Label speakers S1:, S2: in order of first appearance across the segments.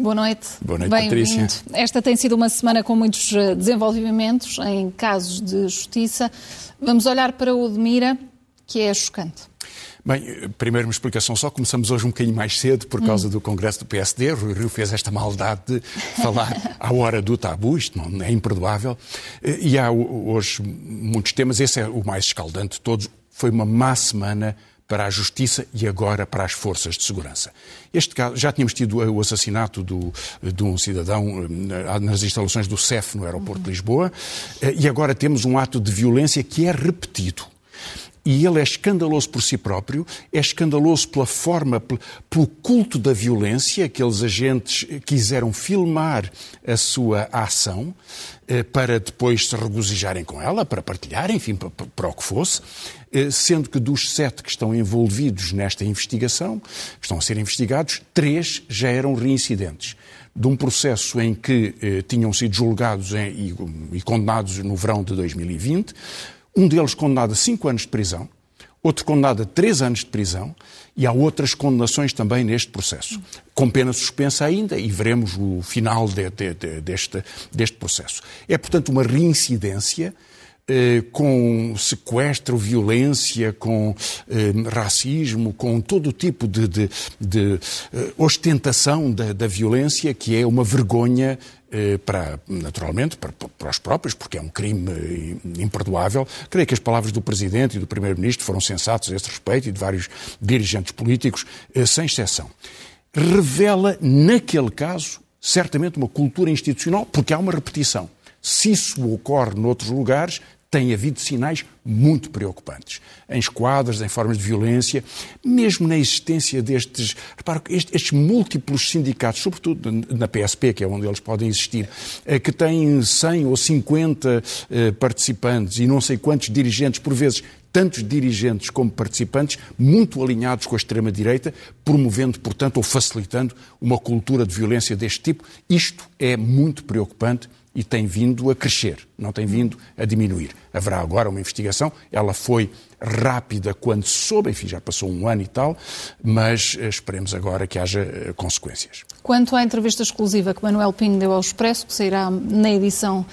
S1: Boa noite.
S2: Boa noite, Patrícia.
S1: Esta tem sido uma semana com muitos eh, desenvolvimentos em casos de justiça. Vamos olhar para o de Mira, que é chocante.
S2: Bem, primeiro uma explicação só. Começamos hoje um bocadinho mais cedo por causa hum. do Congresso do PSD. Rui Rio fez esta maldade de falar à hora do tabu. Isto não é imperdoável. Eh, e há hoje muitos temas. Esse é o mais escaldante de todos. Foi uma má semana para a Justiça e agora para as forças de segurança. Este caso, já tínhamos tido o assassinato do, de um cidadão eh, nas instalações do CEF no aeroporto de Lisboa eh, e agora temos um ato de violência que é repetido. E ele é escandaloso por si próprio, é escandaloso pela forma, pelo culto da violência. Aqueles agentes quiseram filmar a sua ação eh, para depois se regozijarem com ela, para partilhar, enfim, para, para o que fosse. Eh, sendo que dos sete que estão envolvidos nesta investigação, que estão a ser investigados, três já eram reincidentes de um processo em que eh, tinham sido julgados em, e, e condenados no verão de 2020 um deles condenado a cinco anos de prisão, outro condenado a três anos de prisão e há outras condenações também neste processo, com pena suspensa ainda e veremos o final de, de, de, deste, deste processo. É, portanto, uma reincidência eh, com sequestro, violência, com eh, racismo, com todo tipo de, de, de eh, ostentação da, da, violência, que é uma vergonha eh, para, naturalmente, para, para, os próprios, porque é um crime imperdoável. Creio que as palavras do Presidente e do Primeiro-Ministro foram sensatas a esse respeito e de vários dirigentes políticos, sem exceção. Revela, naquele caso, certamente uma cultura institucional, porque há uma repetição. Se isso ocorre noutros lugares, tem havido sinais muito preocupantes. Em esquadras, em formas de violência, mesmo na existência destes, reparo, estes, estes múltiplos sindicatos, sobretudo na PSP, que é onde eles podem existir, eh, que têm 100 ou 50 eh, participantes e não sei quantos dirigentes, por vezes tantos dirigentes como participantes, muito alinhados com a extrema-direita, promovendo, portanto, ou facilitando uma cultura de violência deste tipo. Isto é muito preocupante e tem vindo a crescer, não tem vindo a diminuir. Haverá agora uma investigação, ela foi rápida quando soube, enfim, já passou um ano e tal, mas eh, esperemos agora que haja eh, consequências.
S1: Quanto à entrevista exclusiva que Manuel Pinho deu ao Expresso, que sairá na edição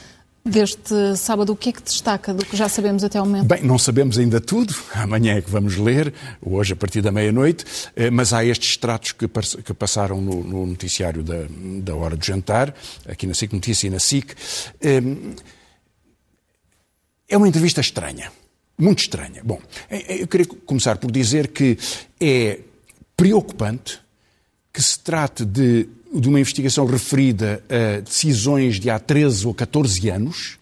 S1: deste sábado, o que é que destaca do que já sabemos até ao momento?
S2: Bem, não sabemos ainda tudo, amanhã é que vamos ler, hoje a partir da meia-noite, eh, mas há estes extratos que, passaram no, no noticiário da, da, hora do jantar, aqui na SIC Notícia e na SIC. Eh, é uma entrevista estranha, muito estranha. Bom, eh, eu queria começar por dizer que é preocupante que se trate de de uma investigação referida a decisões de há 13 ou 14 anos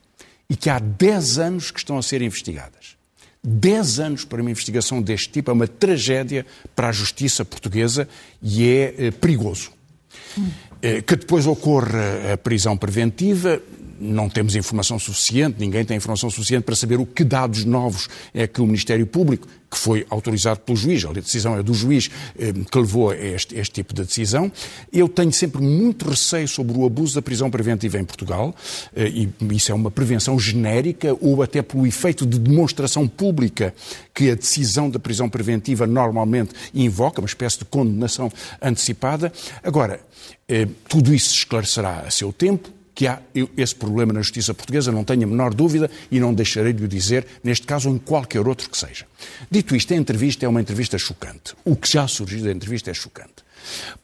S2: e que há 10 anos que estão a ser investigadas. 10 anos para uma investigação deste tipo é uma tragédia para a justiça portuguesa e é eh, perigoso. Hum. Que depois ocorra a prisão preventiva, não temos informação suficiente, ninguém tem informação suficiente para saber o que dados novos é que o Ministério Público, que foi autorizado pelo juiz, a decisão é do juiz eh, que levou a este, este tipo de decisão. Eu tenho sempre muito receio sobre o abuso da prisão preventiva em Portugal, eh, e isso é uma prevenção genérica, ou até pelo efeito de demonstração pública que a decisão da prisão preventiva normalmente invoca, uma espécie de condenação antecipada. Agora, eh, tudo isso se esclarecerá a seu tempo que há esse problema na justiça portuguesa, não tenho a menor dúvida e não deixarei de o dizer, neste caso ou em qualquer outro que seja. Dito isto, a entrevista é uma entrevista chocante. O que já surgiu da entrevista é chocante.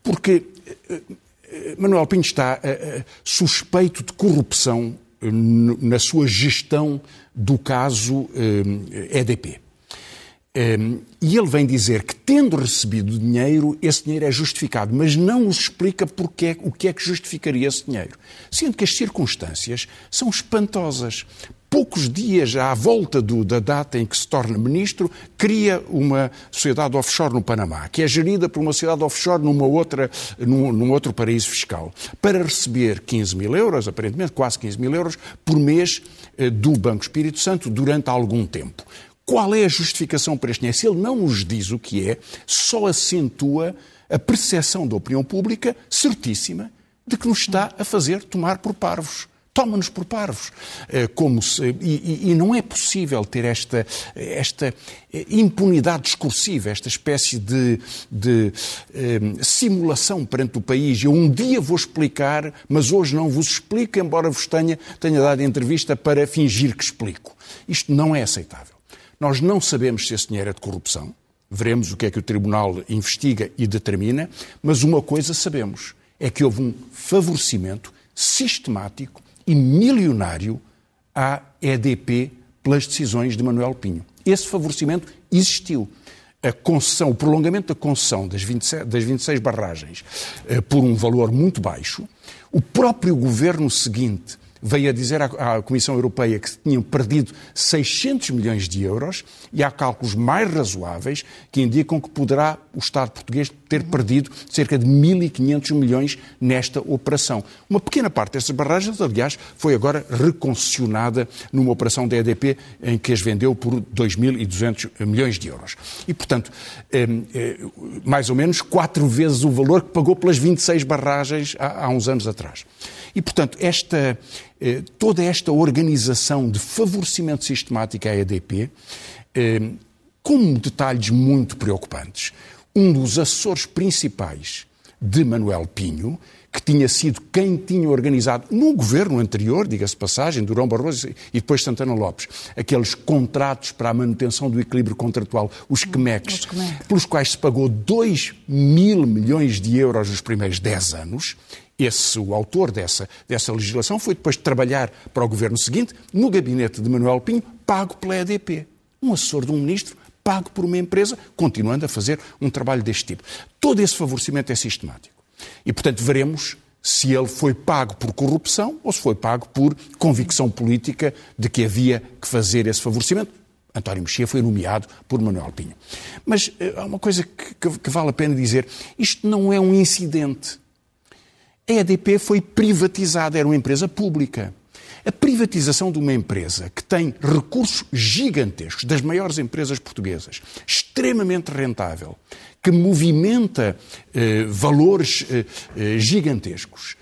S2: Porque eh, eh, Manuel Pinho está uh, suspeito de corrupção na sua gestão do caso EDP. Um, e ele vem dizer que, tendo recebido dinheiro, esse dinheiro é justificado, mas não nos explica porque, o que é que justificaria esse dinheiro. Sendo que as circunstâncias são espantosas. Poucos dias à volta do, da data em que se torna ministro, cria uma sociedade offshore no Panamá, que é gerida por uma sociedade offshore numa outra, num, num outro paraíso fiscal, para receber 15 mil euros, aparentemente quase 15 mil euros, por mês eh, do Banco Espírito Santo durante algum tempo. Qual é a justificação para este dinheiro? Se ele não nos diz o que é, só acentua a percepção da opinião pública certíssima de que nos está a fazer tomar por parvos. toma-nos por parvos. Eh, como se, e, e, não é possível ter esta, esta eh, impunidade discursiva, esta espécie de, de um, simulação perante o país. Eu um dia vou explicar, mas hoje não vos explico, embora vos tenha, tenha dado entrevista para fingir que explico. Isto não é aceitável. Nós não sabemos se esse dinheiro é de corrupção. Veremos o que é que o Tribunal investiga e determina, mas uma coisa sabemos: é que houve um favorecimento sistemático e milionário à EDP pelas decisões de Manuel Pinho. Esse favorecimento existiu. A concessão, o prolongamento da concessão das 26, das 26 barragens eh, por um valor muito baixo, o próprio governo seguinte veio a dizer à, à Comissão Europeia que tinham perdido 600 milhões de euros e há cálculos mais razoáveis que indicam que poderá o Estado português ter perdido cerca de 1.500 milhões nesta operação. Uma pequena parte dessas barragens, aliás, foi agora reconcessionada numa operação da EDP em que as vendeu por 2.200 milhões de euros. E, portanto, eh, eh, mais ou menos quatro vezes o valor que pagou pelas 26 barragens há uns anos atrás. E, portanto, esta, eh, toda esta organização de favorecimento sistemático à EDP, eh, com detalhes muito preocupantes. Um dos assessores principais de Manuel Pinho, que tinha sido quem tinha organizado no governo anterior, diga-se passagem, Durão Barroso e depois Santana Lopes, aqueles contratos para a manutenção do equilíbrio contratual, os QMECs, pelos quais se pagou 2 mil milhões de euros nos primeiros 10 anos, esse, o autor dessa, dessa legislação foi depois trabalhar para o governo seguinte no gabinete de Manuel Pinho, pago pela EDP. Um assessor de um ministro pago por uma empresa, continuando a fazer um trabalho deste tipo. Todo esse favorecimento é sistemático. E, portanto, veremos se ele foi pago por corrupção ou se foi pago por convicção política de que havia que fazer esse favorecimento. António Mexia foi nomeado por Manuel Pinho. Mas eh, há uma coisa que, que, que vale a pena dizer: isto não é um incidente. A EDP foi privatizada, era uma empresa pública. A privatização de uma empresa que tem recursos gigantescos, das maiores empresas portuguesas, extremamente rentável, que movimenta eh, valores eh, eh, gigantescos,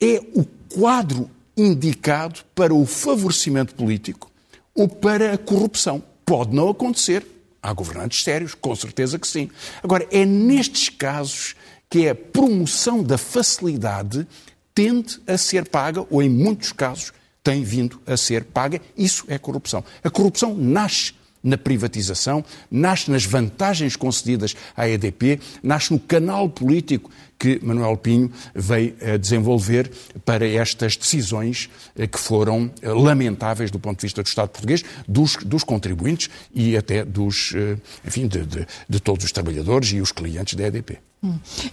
S2: é o quadro indicado para o favorecimento político ou para a corrupção. Pode não acontecer. Há governantes sérios, com certeza que sim. Agora, é nestes casos que é a promoção da facilidade tende a ser paga, ou em muitos casos tem vindo a ser paga. Isso é corrupção. A corrupção nasce na privatização, nasce nas vantagens concedidas à EDP, nasce no canal político que Manuel Pinho veio a desenvolver para estas decisões eh, que foram eh, lamentáveis do ponto de vista do Estado português, dos, dos contribuintes e até dos, eh, enfim, de, de, de todos os trabalhadores e os clientes da EDP.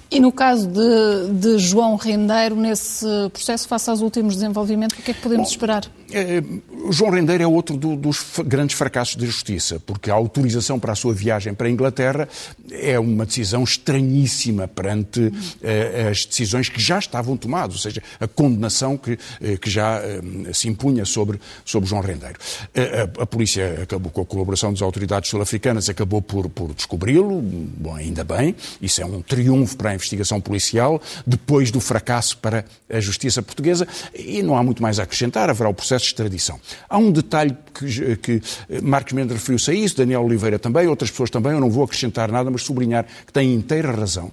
S1: E no caso de, de, João Rendeiro, nesse processo, face aos últimos desenvolvimentos, o que é que podemos Bom, esperar?
S2: É, João Rendeiro é outro do, dos grandes fracassos da justiça, porque a autorização para a sua viagem para a Inglaterra é uma decisão estranhíssima perante as decisões que já estavam tomadas, ou seja, a condenação que, é, que já é, se impunha sobre, sobre João Rendeiro. A, a, polícia acabou com a colaboração das autoridades sul-africanas, acabou por, por descobri-lo, bom, ainda bem, isso é um triunfo para a investigação policial, depois do fracasso para a justiça portuguesa, e não há muito mais a acrescentar, haverá o processo de extradição. Há um detalhe que, que Marcos Mendes referiu-se a isso, Daniel Oliveira também, outras pessoas também, eu não vou acrescentar nada, mas sublinhar que tem inteira razão.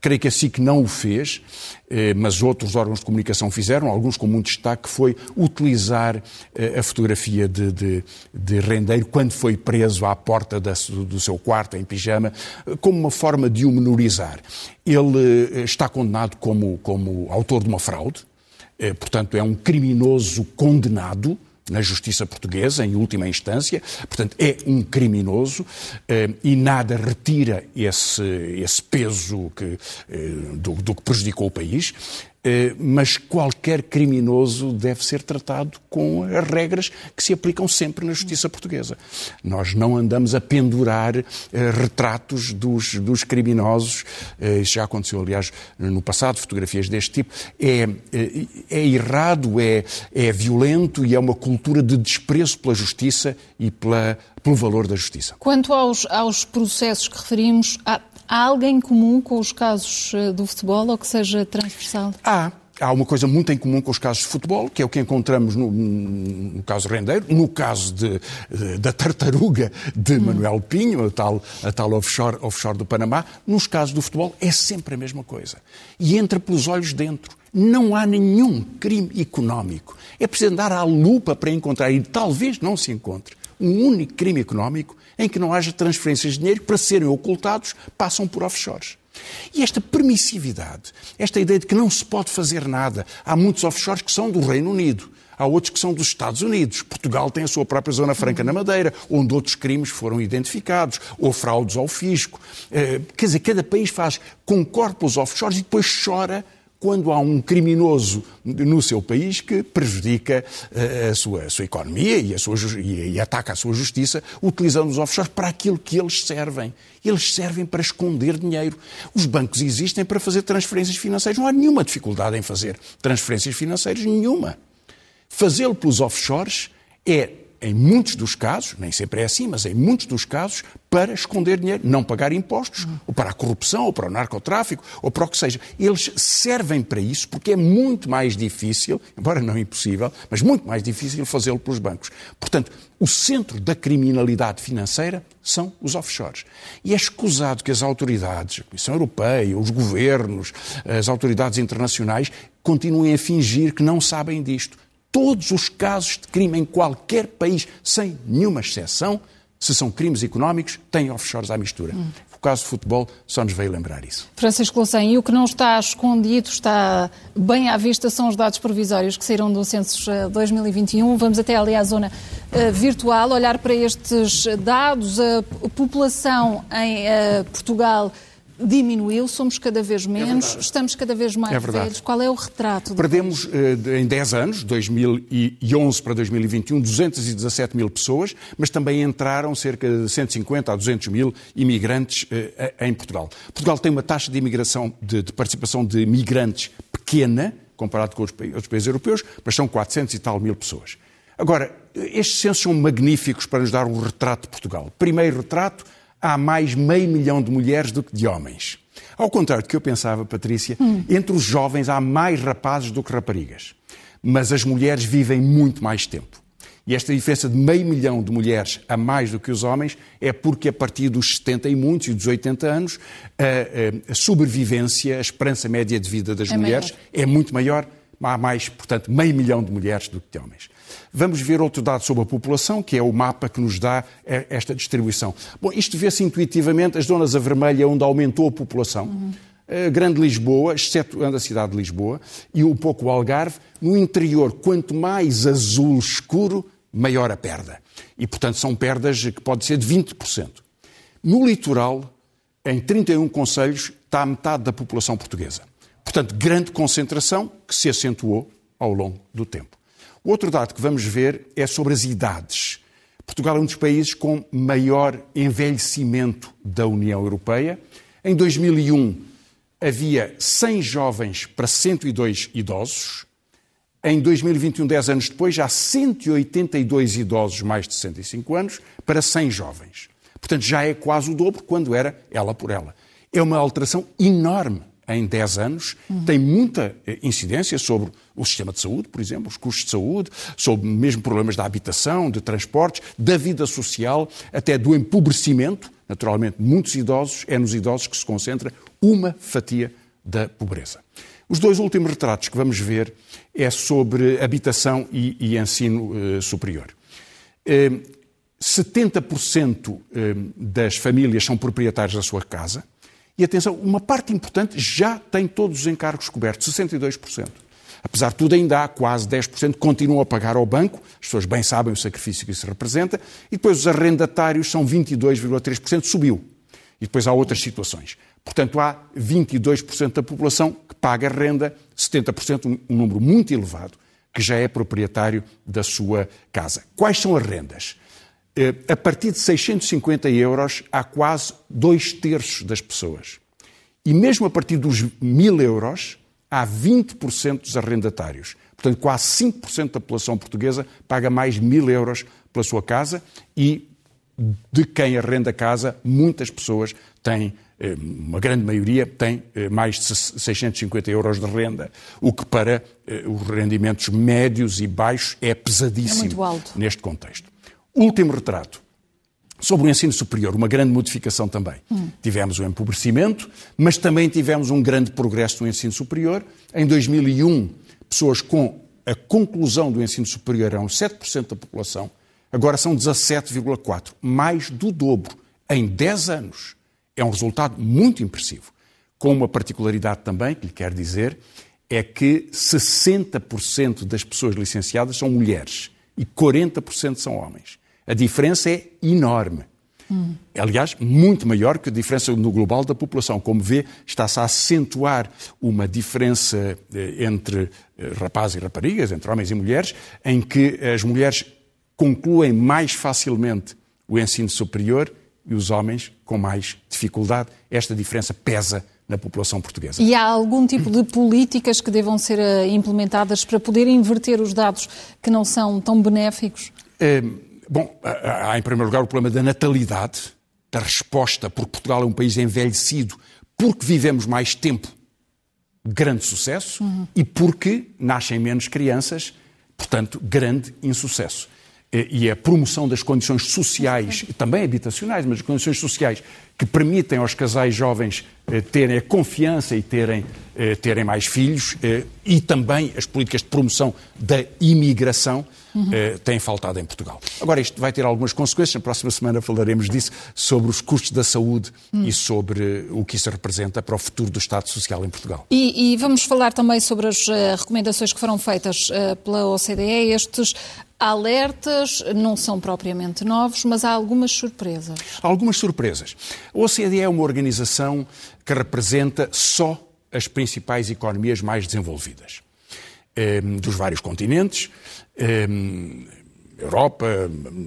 S2: Creio que a SIC não o fez, eh, mas outros órgãos de comunicação fizeram, alguns com muito destaque, que foi utilizar eh, a fotografia de, de, de Rendeiro quando foi preso à porta do seu quarto, em pijama, como uma forma de o menorizar. Ele eh, está condenado como, como autor de uma fraude, portanto, é um criminoso condenado na justiça portuguesa, em última instância, portanto, é um criminoso eh, e nada retira esse, esse peso que, eh, do, do que prejudicou o país. Eh, mas qualquer criminoso deve ser tratado com as regras que se aplicam sempre na justiça portuguesa. Nós não andamos a pendurar eh, retratos dos, dos criminosos, eh, isso já aconteceu, aliás, no passado, fotografias deste tipo. É, é errado, é, é violento e é uma cultura de desprezo pela justiça e pela, pelo valor da justiça.
S1: Quanto aos, aos processos que referimos, há, há alguém comum com os casos do futebol ou que seja transversal?
S2: Há. há uma coisa muito em comum com os casos de futebol, que é o que encontramos no, no caso Rendeiro, no caso de, de, da tartaruga de hum. Manuel Pinho, a tal, a tal offshore, offshore do Panamá. Nos casos do futebol é sempre a mesma coisa. E entra pelos olhos dentro. Não há nenhum crime económico. É preciso andar à lupa para encontrar, e talvez não se encontre, um único crime económico em que não haja transferências de dinheiro para serem ocultados, passam por offshores. E esta permissividade, esta ideia de que não se pode fazer nada, há muitos offshores que são do Reino Unido. Há outros que são dos Estados Unidos. Portugal tem a sua própria Zona Franca na Madeira, onde outros crimes foram identificados, ou fraudes ao fisco. Eh, quer dizer, cada país faz, concorda os offshores e depois chora quando há um criminoso no seu país que prejudica eh, a sua, a sua economia e, a sua, e, ataca a sua justiça utilizando os offshores para aquilo que eles servem. Eles servem para esconder dinheiro. Os bancos existem para fazer transferências financeiras. Não há nenhuma dificuldade em fazer transferências financeiras, nenhuma. Fazê-lo pelos offshores é em muitos dos casos, nem sempre é assim, mas em muitos dos casos, para esconder dinheiro, não pagar impostos, ou para a corrupção, ou para o narcotráfico, ou para o que seja. Eles servem para isso porque é muito mais difícil, embora não impossível, mas muito mais difícil fazê-lo pelos bancos. Portanto, o centro da criminalidade financeira são os offshores. E é escusado que as autoridades, a Comissão Europeia, os governos, as autoridades internacionais, continuem a fingir que não sabem disto todos os casos de crime em qualquer país, sem nenhuma exceção, se são crimes económicos, têm offshores à mistura. Hum. O caso de futebol só nos veio lembrar isso.
S1: Francisco Louçã, e o que não está escondido, está bem à vista, são os dados provisórios que saíram do Census 2021. Eh, Vamos até ali à zona uh, virtual, olhar para estes dados. A população em uh, Portugal diminuiu, somos cada vez é menos, é estamos cada vez mais é velhos. Qual é o retrato?
S2: Perdemos eh, em 10 anos, 2011 para 2021, 217 mil pessoas, mas também entraram cerca de 150 a 200 mil imigrantes eh, em Portugal. Portugal tem uma taxa de imigração, de, de participação de migrantes pequena, comparado com os outros países europeus, mas são 400 e tal mil pessoas. Agora, estes censos são magníficos para nos dar um retrato de Portugal. Primeiro retrato, há mais meio milhão de mulheres do que de homens. Ao contrário do que eu pensava, Patrícia, hum. entre os jovens há mais rapazes do que raparigas. Mas as mulheres vivem muito mais tempo. E esta diferença de meio milhão de mulheres a mais do que os homens é porque a partir dos 70 e muitos e dos 80 anos a, a, a sobrevivência, a esperança média de vida das é mulheres maior. é muito maior. Há mais, portanto, meio milhão de mulheres do que de homens. Vamos ver outro dado sobre a população, que é o mapa que nos dá eh, esta distribuição. Bom, isto vê-se intuitivamente, as zonas a vermelha onde aumentou a população. Uhum. A Grande Lisboa, exceto a cidade de Lisboa, e um pouco o Algarve. No interior, quanto mais azul escuro, maior a perda. E, portanto, são perdas que podem ser de 20%. No litoral, em 31 conselhos, está a metade da população portuguesa. Portanto, grande concentração que se acentuou ao longo do tempo. O outro dado que vamos ver é sobre as idades. Portugal é um dos países com maior envelhecimento da União Europeia. Em 2001 havia 100 jovens para 102 idosos. Em 2021, 10 anos depois, há 182 idosos mais de 65 anos para 100 jovens. Portanto, já é quase o dobro quando era ela por ela. É uma alteração enorme em 10 anos, uhum. tem muita eh, incidência sobre o sistema de saúde, por exemplo, os custos de saúde, sobre mesmo problemas da habitação, de transportes, da vida social, até do empobrecimento. Naturalmente, muitos idosos, é nos idosos que se concentra uma fatia da pobreza. Os dois últimos retratos que vamos ver é sobre habitação e, e ensino eh, superior. Eh, 70% eh, das famílias são proprietários da sua casa, e atenção, uma parte importante já tem todos os encargos cobertos, 62%. Apesar de tudo, ainda há quase 10% que continuam a pagar ao banco, as pessoas bem sabem o sacrifício que isso representa, e depois os arrendatários são 22,3%, subiu. E depois há outras situações. Portanto, há 22% da população que paga renda, 70%, um número muito elevado, que já é proprietário da sua casa. Quais são as rendas? Eh, a partir de 650 euros há quase dois terços das pessoas. E mesmo a partir dos 1000 euros há 20% dos arrendatários. Portanto, quase 5% da população portuguesa paga mais de 1000 euros pela sua casa e de quem arrenda casa, muitas pessoas têm eh, uma grande maioria tem eh, mais de 650 euros de renda, o que para os rendimentos médios e baixos é pesadíssimo
S1: é
S2: neste contexto. Último retrato. Sobre o ensino superior, uma grande modificação também. Hum. Tivemos o empobrecimento, mas também tivemos um grande progresso no ensino superior. Em 2001, pessoas com a conclusão do ensino superior eram 7% da população, agora são 17,4%, mais do dobro em 10 anos. É um resultado muito impressivo. Com uma particularidade também, que lhe quero dizer, é que 60% das pessoas licenciadas são mulheres e 40% são homens. A diferença é enorme. Hum. Aliás, muito maior que a diferença no global da população. Como vê, está-se a acentuar uma diferença eh, entre eh, rapazes e raparigas, entre homens e mulheres, em que as mulheres concluem mais facilmente o ensino superior e os homens com mais dificuldade. Esta diferença pesa na população portuguesa.
S1: E há algum tipo de políticas que devam ser eh, implementadas para poder inverter os dados que não são tão benéficos?
S2: É Bom, há em primeiro lugar o problema da natalidade, da resposta, porque Portugal é um país envelhecido, porque vivemos mais tempo, grande sucesso, uhum. e porque nascem menos crianças, portanto, grande insucesso. E a promoção das condições sociais, também habitacionais, mas as condições sociais que permitem aos casais jovens eh, terem a confiança e terem, eh, terem mais filhos, eh, e também as políticas de promoção da imigração uhum. têm faltado em Portugal. Agora, isto vai ter algumas consequências. Na próxima semana falaremos disso, sobre os custos da saúde uhum. e sobre o que isso representa para o futuro do Estado Social em Portugal.
S1: E, e vamos falar também sobre as recomendações que foram feitas pela OCDE. Estes alertas não são propriamente novos, mas há algumas surpresas.
S2: Há algumas surpresas. A OCDE é uma organização que representa só as principais economias mais desenvolvidas ehm, dos vários continentes. Ehm, Europa,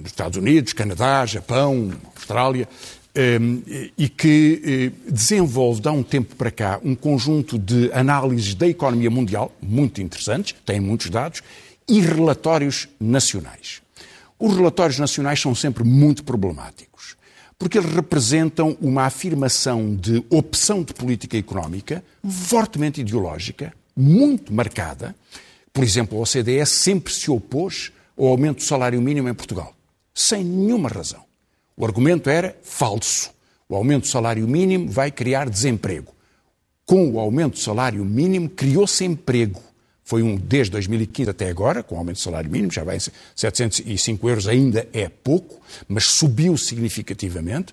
S2: Estados Unidos, Canadá, Japão, Austrália, ehm, e que eh, desenvolve, de há um tempo para cá, um conjunto de análises da economia mundial, muito interessantes, tem muitos dados, e relatórios nacionais. Os relatórios nacionais são sempre muito problemáticos, porque eles representam uma afirmação de opção de política económica fortemente ideológica, muito marcada. Por exemplo, a OCDE sempre se opôs ao aumento do salário mínimo em Portugal, sem nenhuma razão. O argumento era falso. O aumento do salário mínimo vai criar desemprego. Com o aumento do salário mínimo, criou-se emprego. Foi um desde 2015 até agora, com aumento do salário mínimo, já vai em 705 euros, ainda é pouco, mas subiu significativamente,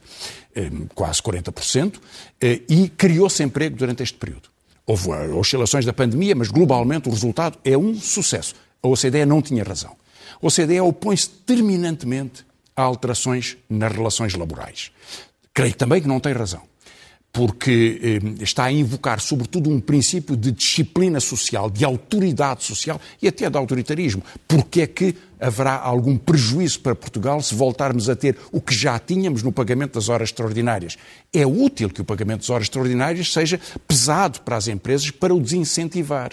S2: eh, quase 40%, eh, e criou-se emprego durante este período. Houve oscilações da pandemia, mas globalmente o resultado é um sucesso. A OCDE não tinha razão. A OCDE opõe-se terminantemente a alterações nas relações laborais. Creio também que não tem razão porque eh, está a invocar, sobretudo, um princípio de disciplina social, de autoridade social e até de autoritarismo. Porque é que haverá algum prejuízo para Portugal se voltarmos a ter o que já tínhamos no pagamento das horas extraordinárias? É útil que o pagamento das horas extraordinárias seja pesado para as empresas para o desincentivar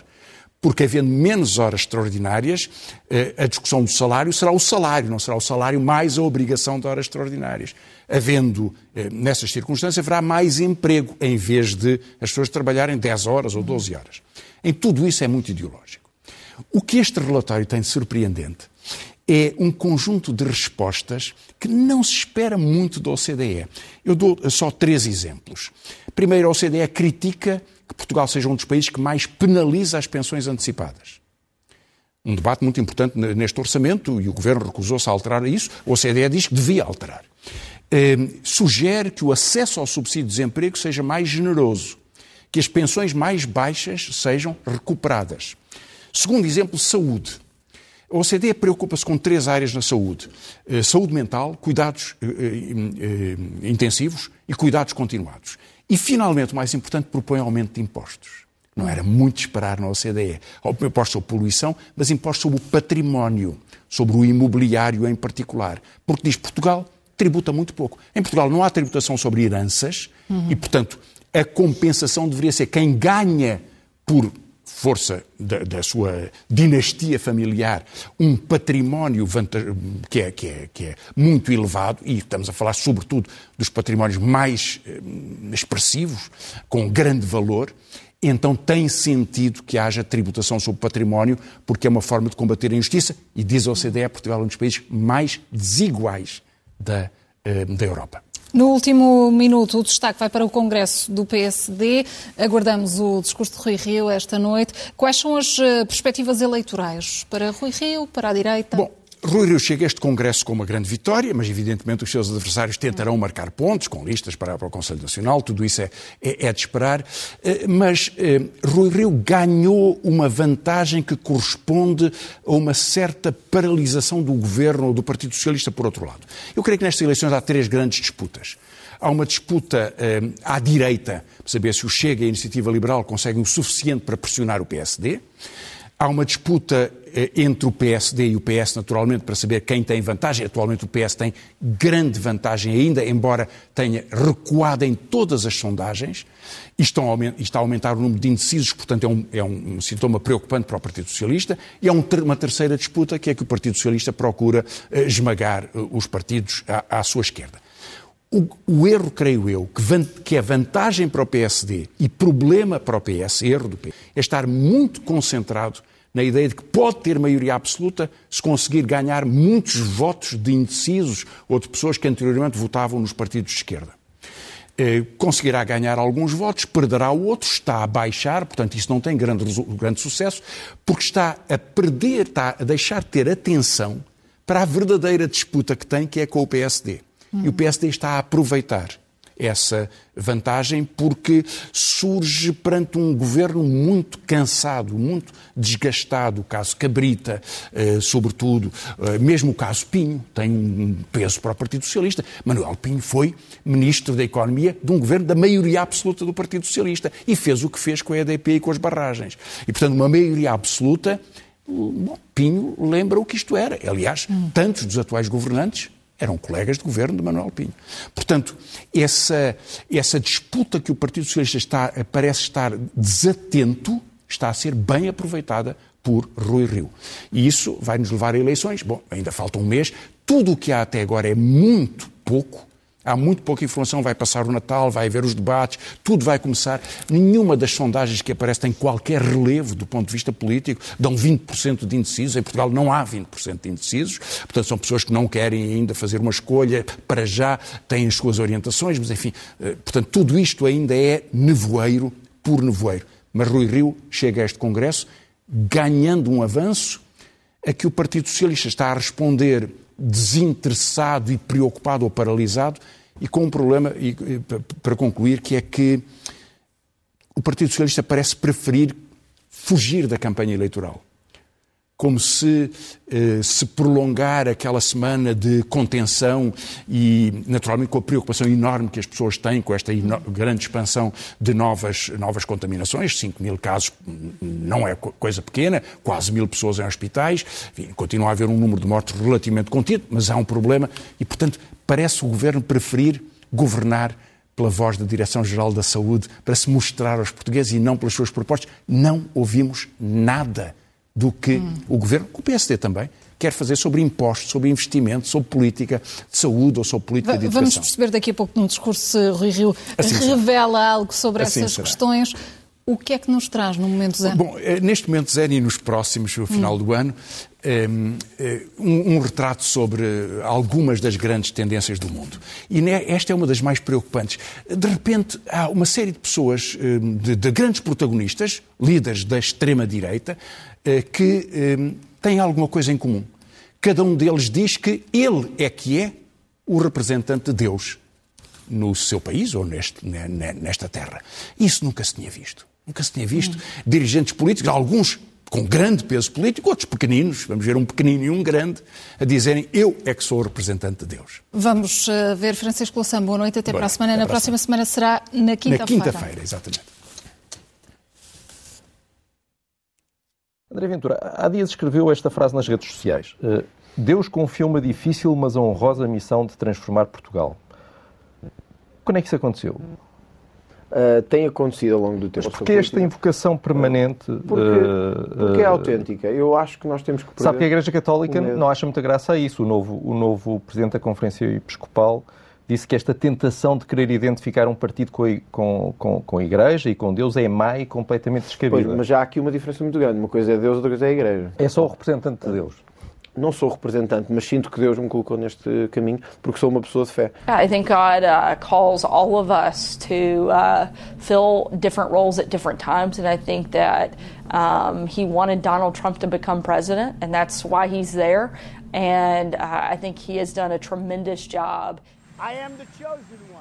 S2: porque havendo menos horas extraordinárias, eh, a discussão do salário será o salário, não será o salário mais a obrigação de horas extraordinárias. Havendo, eh, nessas circunstâncias, haverá mais emprego, em vez de as pessoas trabalharem 10 horas ou 12 horas. Em tudo isso é muito ideológico. O que este relatório tem de surpreendente é um conjunto de respostas que não se espera muito da OCDE. Eu dou só três exemplos. Primeiro, a OCDE critica que Portugal seja um dos países que mais penaliza as pensões antecipadas. Um debate muito importante neste orçamento e o Governo recusou-se a alterar isso. A OCDE diz que devia alterar. Eh, sugere que o acesso ao subsídio de desemprego seja mais generoso, que as pensões mais baixas sejam recuperadas. Segundo exemplo, saúde. A OCDE preocupa-se com três áreas na saúde: eh, saúde mental, cuidados eh, intensivos e cuidados continuados. E, finalmente, o mais importante, propõe aumento de impostos. Não era muito esperar na OCDE. Impostos sobre poluição, mas impostos sobre o património, sobre o imobiliário em particular. Porque diz Portugal tributa muito pouco. Em Portugal não há tributação sobre heranças uhum. e, portanto, a compensação deveria ser quem ganha por força da, da, sua dinastia familiar, um património que é, que, é, que é, muito elevado, e estamos a falar sobretudo dos patrimónios mais eh, expressivos, com grande valor, então tem sentido que haja tributação sobre património, porque é uma forma de combater a injustiça, e diz a OCDE, Portugal é um dos países mais desiguais da, eh, da Europa.
S1: No último minuto, o destaque vai para o Congresso do PSD. Aguardamos o discurso de Rui Rio esta noite. Quais são as eh, perspectivas eleitorais para Rui Rio, para a direita?
S2: Bom, Rui Rio chega a este Congresso com uma grande vitória, mas evidentemente os seus adversários tentarão marcar pontos com listas para, para o Conselho Nacional, tudo isso é, é, é de esperar. Eh, mas eh, Rui Rio ganhou uma vantagem que corresponde a uma certa paralisação do governo ou do Partido Socialista, por outro lado. Eu creio que nestas eleições há três grandes disputas. Há uma disputa eh, à direita, para saber se o Chega e a Iniciativa Liberal conseguem o suficiente para pressionar o PSD. Há uma disputa entre o PSD e o PS, naturalmente, para saber quem tem vantagem. Atualmente o PS tem grande vantagem ainda, embora tenha recuado em todas as sondagens. E está a aumentar o número de indecisos, portanto é um, é um sintoma preocupante para o Partido Socialista. E há uma terceira disputa, que é que o Partido Socialista procura eh, esmagar eh, os partidos à, à sua esquerda. O, o, erro, creio eu, que, van, que é vantagem para o PSD e problema para o PS, erro do PS, é estar muito concentrado na ideia de que pode ter maioria absoluta se conseguir ganhar muitos votos de indecisos ou de pessoas que anteriormente votavam nos partidos de esquerda. Eh, conseguirá ganhar alguns votos, perderá outros, está a baixar, portanto, isso não tem grande, grande sucesso, porque está a perder, está a deixar de ter atenção para a verdadeira disputa que tem, que é com o PSD. E o PSD está a aproveitar essa vantagem porque surge perante um governo muito cansado, muito desgastado. O caso Cabrita, eh, sobretudo, eh, mesmo o caso Pinho, tem um peso para o Partido Socialista. Manuel Pinho foi ministro da Economia de um governo da maioria absoluta do Partido Socialista e fez o que fez com a EDP e com as barragens. E, portanto, uma maioria absoluta. Pinho lembra o que isto era. Aliás, tantos dos atuais governantes eram colegas de governo de Manuel Pinho. Portanto, essa, essa disputa que o Partido Socialista está, parece estar desatento está a ser bem aproveitada por Rui Rio. E isso vai nos levar a eleições. Bom, ainda falta um mês. Tudo o que há até agora é muito pouco Há muito pouca informação, vai passar o Natal, vai haver os debates, tudo vai começar. Nenhuma das sondagens que aparecem tem qualquer relevo do ponto de vista político, dão 20% de indecisos. Em Portugal não há 20% de indecisos, portanto são pessoas que não querem ainda fazer uma escolha, para já têm as suas orientações, mas enfim, eh, portanto tudo isto ainda é nevoeiro por nevoeiro. Mas Rui Rio chega a este Congresso ganhando um avanço a que o Partido Socialista está a responder desinteressado e preocupado ou paralisado e com um problema, e, para concluir, que é que o Partido Socialista parece preferir fugir da campanha eleitoral como se eh, se prolongar aquela semana de contenção e, naturalmente, com a preocupação enorme que as pessoas têm com esta grande expansão de novas, novas contaminações. 5 mil casos não é coisa pequena, quase mil pessoas em hospitais. Enfim, continua a haver um número de mortes relativamente contido, mas há um problema e, portanto, parece o governo preferir governar pela voz da Direção-Geral da Saúde para se mostrar aos portugueses e não pelas suas propostas. Não ouvimos nada do que hum. o governo, o PSD também, quer fazer sobre impostos, sobre investimento, sobre política de saúde ou sobre política de educação.
S1: Vamos perceber daqui a pouco num discurso se Rui Rio assim revela será. algo sobre assim essas será. questões. O que é que nos traz no momento zero?
S2: Bom, eh, neste momento zero e nos próximos, no final hum. do ano, eh, eh, um, um, retrato sobre algumas das grandes tendências do mundo. E esta é uma das mais preocupantes. De repente, há uma série de pessoas, de, de grandes protagonistas, líderes da extrema-direita, que têm alguma coisa em comum. Cada um deles diz que ele é que é o representante de Deus no seu país ou neste, nesta terra. Isso nunca se tinha visto. Nunca se tinha visto dirigentes políticos, alguns com grande peso político, outros pequeninos, vamos ver um pequenino e um grande, a dizerem eu é que sou o representante de Deus.
S1: Vamos uh, ver Francisco Louçã, boa noite, até boa para a semana. Na próxima semana. semana será na quinta-feira.
S2: Na quinta-feira, exatamente.
S3: André Ventura, há dias escreveu esta frase nas redes sociais. Eh, Deus confiou uma difícil, mas honrosa missão de transformar Portugal. Quando é que isso aconteceu?
S4: Uh, tem acontecido ao longo do tempo.
S3: Mas porque esta invocação permanente?
S4: Porque, uh, porque é autêntica. Eu acho que nós temos que...
S3: Sabe que a Igreja Católica não acha muita graça a isso. O novo, o novo Presidente da Conferência Episcopal disse que esta tentação de querer identificar um partido com a, com, com, com a Igreja e com Deus é má e completamente descabida.
S4: Pois, mas já há aqui uma diferença muito grande. Uma coisa é Deus, outra coisa é a Igreja.
S3: É só o representante de Deus.
S4: Não sou representante, mas sinto que Deus me colocou neste caminho porque sou uma pessoa de fé.
S5: I think God uh, calls all of us to uh, fill different roles at different times, and I think that um, He wanted Donald Trump to become president, and that's why he's there. And uh, I think he has done a tremendous job.
S6: I am the chosen one.